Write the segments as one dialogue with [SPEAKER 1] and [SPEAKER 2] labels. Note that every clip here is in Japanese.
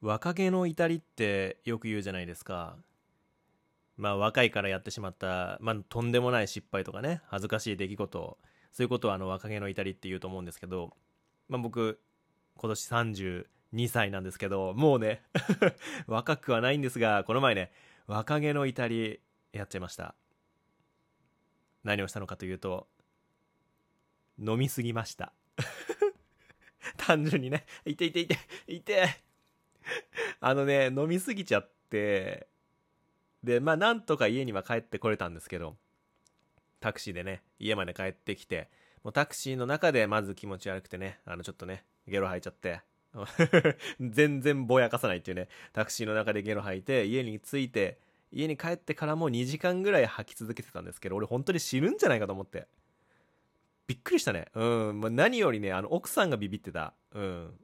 [SPEAKER 1] 若気の至りってよく言うじゃないですか。まあ若いからやってしまった、まあとんでもない失敗とかね、恥ずかしい出来事、そういうことをあの若気の至りって言うと思うんですけど、まあ僕、今年32歳なんですけど、もうね 若くはないんですが、この前ね、若気の至りやっちゃいました。何をしたのかというと、飲みすぎました。単純にね、いていていて、いて。あのね、飲みすぎちゃって、で、まあなんとか家には帰ってこれたんですけど、タクシーでね、家まで帰ってきて、もうタクシーの中でまず気持ち悪くてね、あのちょっとね、ゲロ吐いちゃって、全然ぼやかさないっていうね、タクシーの中でゲロ吐いて、家に着いて、家に帰ってからも2時間ぐらい吐き続けてたんですけど、俺本当に死ぬんじゃないかと思って。びっくりしたね。うん。ま、何よりね、あの、奥さんがビビってた。うん。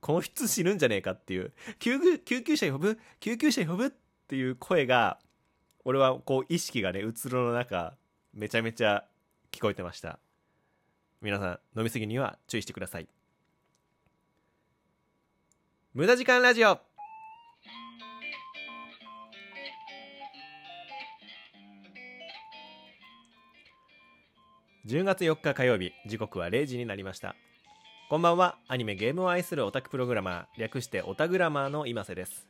[SPEAKER 1] この人死ぬんじゃねえかっていう。救救急車呼ぶ？救急車呼ぶ？っていう声が、俺はこう意識がね、うつろの中、めちゃめちゃ聞こえてました。皆さん、飲みすぎには注意してください。無駄時間ラジオ10月4日火曜日時刻は0時になりましたこんばんは。アニメゲームを愛するオタクプログラマー略してオタグラマーの今瀬です。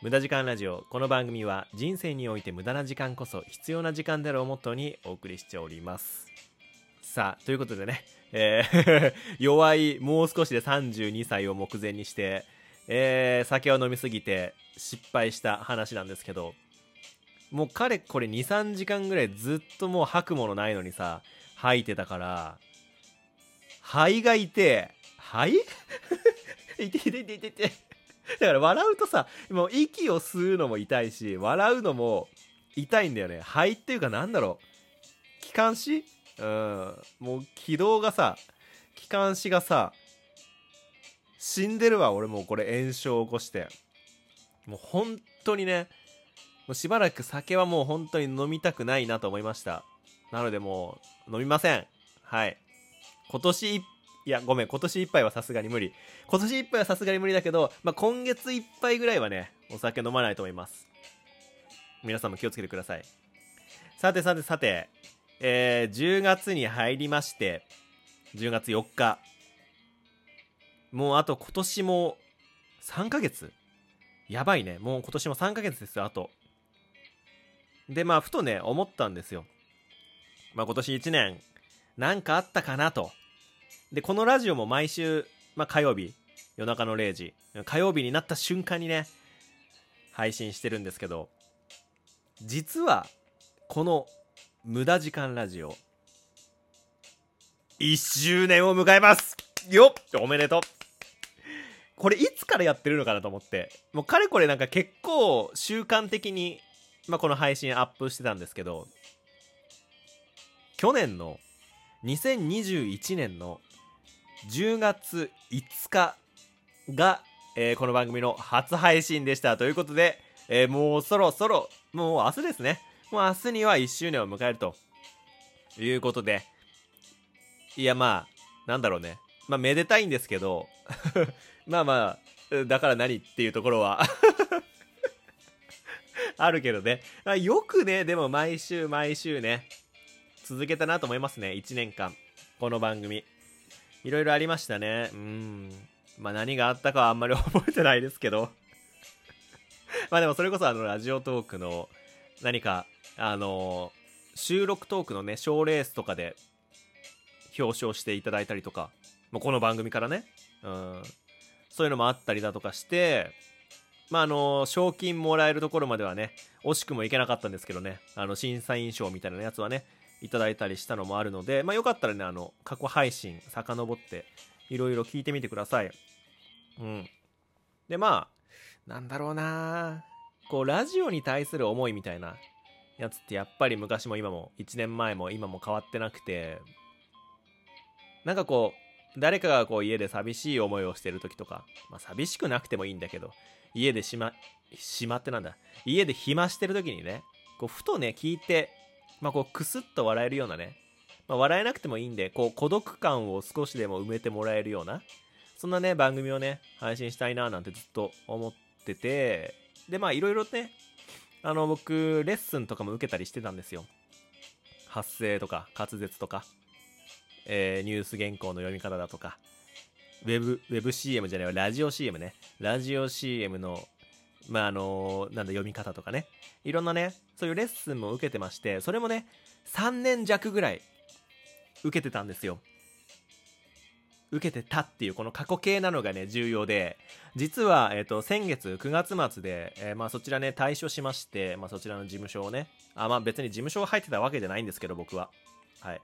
[SPEAKER 1] 無駄時間ラジオ。この番組は人生において無駄な時間こそ必要な時間であるをモットーにお送りしております。さあということでね、えー 弱いもう少しで32歳を目前にして、えー、酒を飲みすぎて失敗した話なんですけどもうかれこれ23時間ぐらいずっともう吐くものないのにさ吐いてたから、肺がいて、肺？いていていていてい。だから笑うとさ、もう息を吸うのも痛いし、笑うのも痛いんだよね。肺っていうかなんだろう。気管支？うん。もう気道がさ、気管支がさ、死んでるわ、俺もうこれ炎症を起こして。もう本当にね、もうしばらく酒はもう本当に飲みたくないなと思いました。なのでもう、飲みません。はい。今年い、や、ごめん、今年いっぱいはさすがに無理。今年いっぱいはさすがに無理だけど、まあ、今月いっぱいぐらいはね、お酒飲まないと思います。皆さんも気をつけてください。さてさてさて、えー、10月に入りまして、10月4日。もうあと今年も3ヶ月やばいね。もう今年も3ヶ月ですよ、あと。で、まあ、ふとね、思ったんですよ。まあ、今年1年、なんかあったかなと。で、このラジオも毎週、まあ、火曜日、夜中の0時、火曜日になった瞬間にね、配信してるんですけど、実は、この無駄時間ラジオ、1周年を迎えます!よっ!おめでとう!これいつからやってるのかなと思って、もうかれこれなんか結構習慣的に、まあ、この配信アップしてたんですけど、去年の2021年の10月5日が、えー、この番組の初配信でしたということで、えー、もうそろそろもう明日ですねもう明日には1周年を迎えるということでいやまあなんだろうねまあめでたいんですけど まあまあだから何っていうところは あるけどねよくねでも毎週毎週ね続けたなと思いますね。1年間。この番組。いろいろありましたね。うん。まあ何があったかはあんまり覚えてないですけど。まあでもそれこそあのラジオトークの何か、あの収録トークのね、賞レースとかで表彰していただいたりとか、もうこの番組からね、うん。そういうのもあったりだとかして、まああの賞金もらえるところまではね、惜しくもいけなかったんですけどね、あの、審査員賞みたいなやつはね、いただいたりしたのもあるので、まあ、よかったらね、あの、過去配信、遡って、いろいろ聞いてみてください。うん。で、まあ、なんだろうなこう、ラジオに対する思いみたいなやつってやっぱり昔も今も、1年前も今も変わってなくて、なんかこう、誰かがこう家で寂しい思いをしてる時とか、まあ寂しくなくてもいいんだけど、家でしま、しまってなんだ、家で暇してる時にね、こうふとね、聞いてまあ、こう、くすっと笑えるようなね、まあ、笑えなくてもいいんで、こう、孤独感を少しでも埋めてもらえるような、そんなね、番組をね、配信したいななんてずっと思ってて、で、まあいろいろね、あの、僕、レッスンとかも受けたりしてたんですよ。発声とか、滑舌とか、えー、ニュース原稿の読み方だとか、ウェブ、ウェブ CM じゃないわ、ラジオ CM ね。ラジオ CM の、まあ、あのなんだ、読み方とかね。いろんなね、そういうレッスンも受けてまして、それもね、3年弱ぐらい受けてたんですよ。受けてたっていうこの過去形なのがね重要で実は、えーと、先月9月末で、えー、まあ、そちらね退所しまして、まあ、そちらの事務所をねあまあ別に事務所入ってたわけじゃないんですけど僕ははい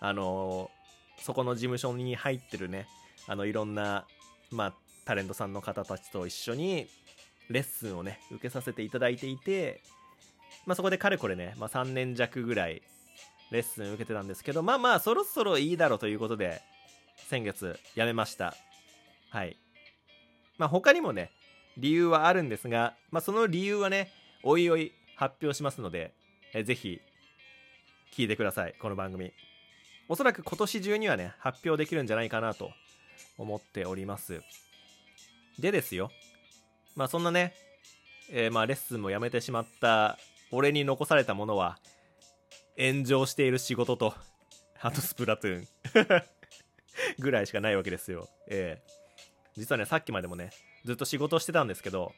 [SPEAKER 1] あのー、そこの事務所に入ってるねあのいろんなまあタレントさんの方たちと一緒にレッスンをね受けさせていただいていてまあ、そこでかれこれね、まあ、3年弱ぐらいレッスン受けてたんですけどまあまあそろそろいいだろうということで先月辞めました。はい。まあ他にもね理由はあるんですが、まあ、その理由はねおいおい発表しますのでえぜひ聞いてくださいこの番組。おそらく今年中にはね発表できるんじゃないかなと思っております。でですよ。まあそんなね、えー、まあレッスンもやめてしまった俺に残されたものは炎上している仕事とあとスプラトゥーン ぐらいしかないわけですよ。ええー、実はねさっきまでもねずっと仕事してたんですけど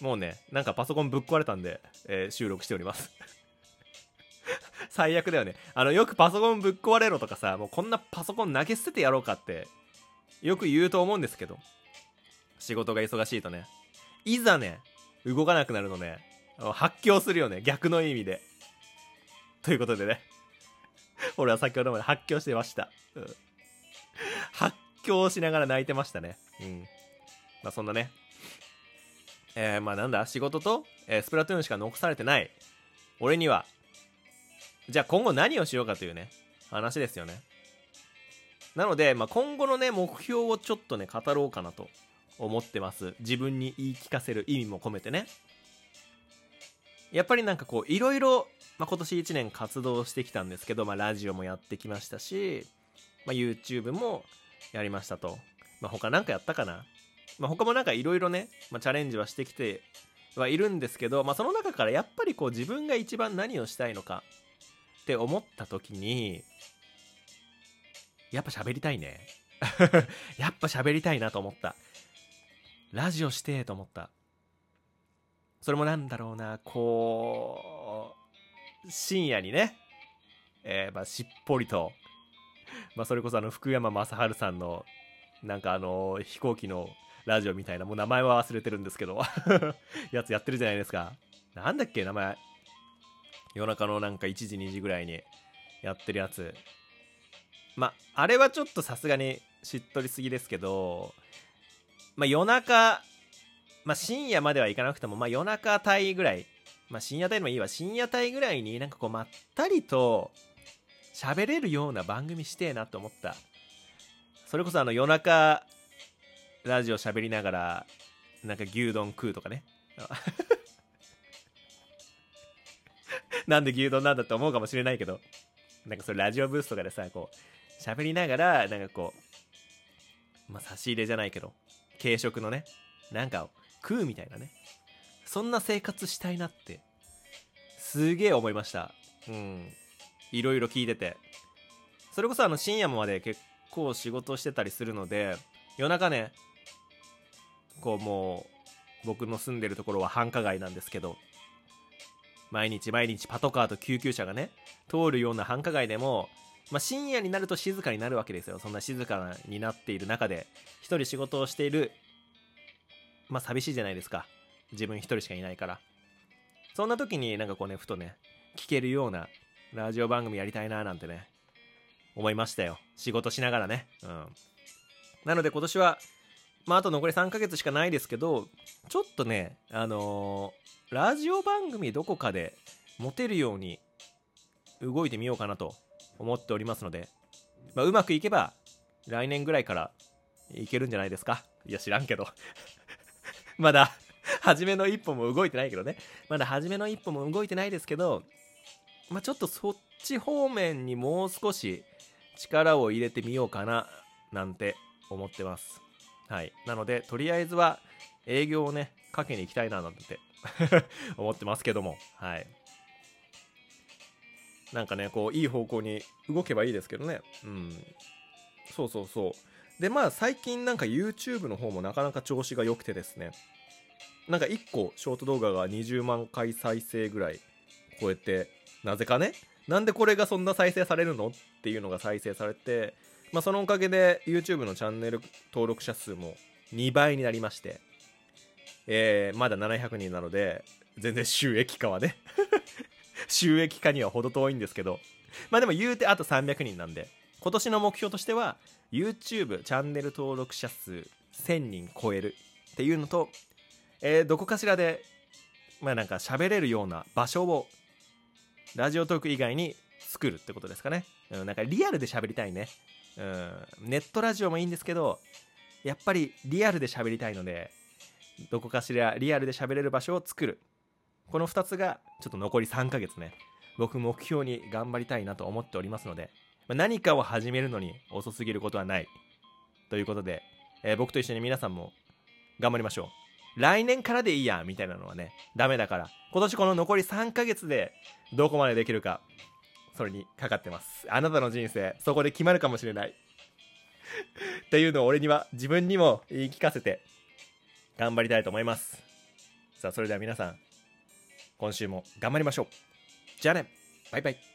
[SPEAKER 1] もうねなんかパソコンぶっ壊れたんで、えー、収録しております。最悪だよね。あのよくパソコンぶっ壊れろとかさもうこんなパソコン投げ捨ててやろうかってよく言うと思うんですけど。仕事が忙しいとね。いざね動かなくなるのね。発狂するよね。逆の意味で。ということでね。俺は先ほどまで発狂してました、うん、発狂しながら泣いてましたね。うん。まあそんなね。えー、まあなんだ？仕事と、えー、スプラトゥーンしか残されてない。俺には。じゃあ今後何をしようかというね話ですよね。なので、まあ、今後のね目標をちょっとね語ろうかなと。思ってます。自分に言い聞かせる意味も込めてね。やっぱりなんかこういろいろ、今年1年活動してきたんですけど、まあ、ラジオもやってきましたし、まあ、YouTube もやりましたと、まあ、他なんかやったかな、まあ、他もなんかいろいろね、まあ、チャレンジはしてきてはいるんですけど、まあ、その中からやっぱりこう自分が一番何をしたいのかって思った時にやっぱ喋りたいね。やっぱ喋りたいなと思った。ラジオしてと思ったそれもなんだろうな、こう、深夜にね、えー、まあ、しっぽりと、まあ、それこそあの、福山雅治さんの、なんかあの、飛行機のラジオみたいな、もう名前は忘れてるんですけど、やつやってるじゃないですか。なんだっけ、名前。夜中のなんか1時、2時ぐらいにやってるやつ。まあ、あれはちょっとさすがにしっとりすぎですけど、まあ、夜中まあ、深夜まではいかなくても、まあ、夜中帯ぐらい、まあ、深夜帯でもいいわ、深夜帯ぐらいになんかこう、まったりと喋れるような番組してえなと思った。それこそあの夜中、ラジオ喋りながら、なんか牛丼食うとかね。なんで牛丼なんだって思うかもしれないけど、なんかそれラジオブースとかでさ、こう、喋りながら、なんかこう、まあ、差し入れじゃないけど、軽食のね、なんか食うみたいなね。そんな生活したいなってすげえ思いました。うん。いろいろ聞いてて。それこそあの深夜まで結構仕事してたりするので夜中ねこうもう僕の住んでるところは繁華街なんですけど毎日毎日パトカーと救急車がね通るような繁華街でも、まあ、深夜になると静かになるわけですよそんな静かになっている中で一人仕事をしているまあ寂しいじゃないですか。自分一人しかいないから。そんな時になんかこうね、ふとね、聞けるようなラジオ番組やりたいななんてね、思いましたよ。仕事しながらね。うん。なので今年は、まああと残り3ヶ月しかないですけど、ちょっとね、あのー、ラジオ番組どこかで持てるように動いてみようかなと思っておりますので、まあ、うまくいけば来年ぐらいからいけるんじゃないですか。いや知らんけど。まだ、初めの一歩も動いてないけどね。まだ初めの一歩も動いてないですけど、まあ、ちょっとそっち方面にもう少し力を入れてみようかな、なんて思ってます。はい。なのでとりあえずは営業をねかけに行きたいななんて 思ってますけども。はい。なんかねこういい方向に動けばいいですけどね。うん。そうそうそう。でまあ最近なんか YouTube の方もなかなか調子が良くてですね。なんか1個ショート動画が20万回再生ぐらい超えてなぜかね？なんでこれがそんな再生されるの？っていうのが再生されて、まあ、そのおかげで YouTube のチャンネル登録者数も2倍になりまして、えー、まだ700人なので全然収益化はね。収益化には程遠いんですけどまあでも言うてあと300人なんで今年の目標としては YouTube チャンネル登録者数1000人超えるっていうのと、えー、どこかしらでまあなんか喋れるような場所をラジオトーク以外に作るってことですかね。うん、なんかリアルで喋りたいね。うん、ネットラジオもいいんですけど、やっぱりリアルで喋りたいので、どこかしらリアルで喋れる場所を作る。この2つがちょっと残り3ヶ月ね。僕目標に頑張りたいなと思っておりますので、ま何かを始めるのに遅すぎることはない。ということで、えー、僕と一緒に皆さんも頑張りましょう。来年からでいいや、みたいなのはね、ダメだから。今年この残り3ヶ月でどこまでできるか、それにかかってます。あなたの人生、そこで決まるかもしれない。っていうのを俺には自分にも言い聞かせて頑張りたいと思います。さあ、それでは皆さん、今週も頑張りましょう。じゃあね、バイバイ。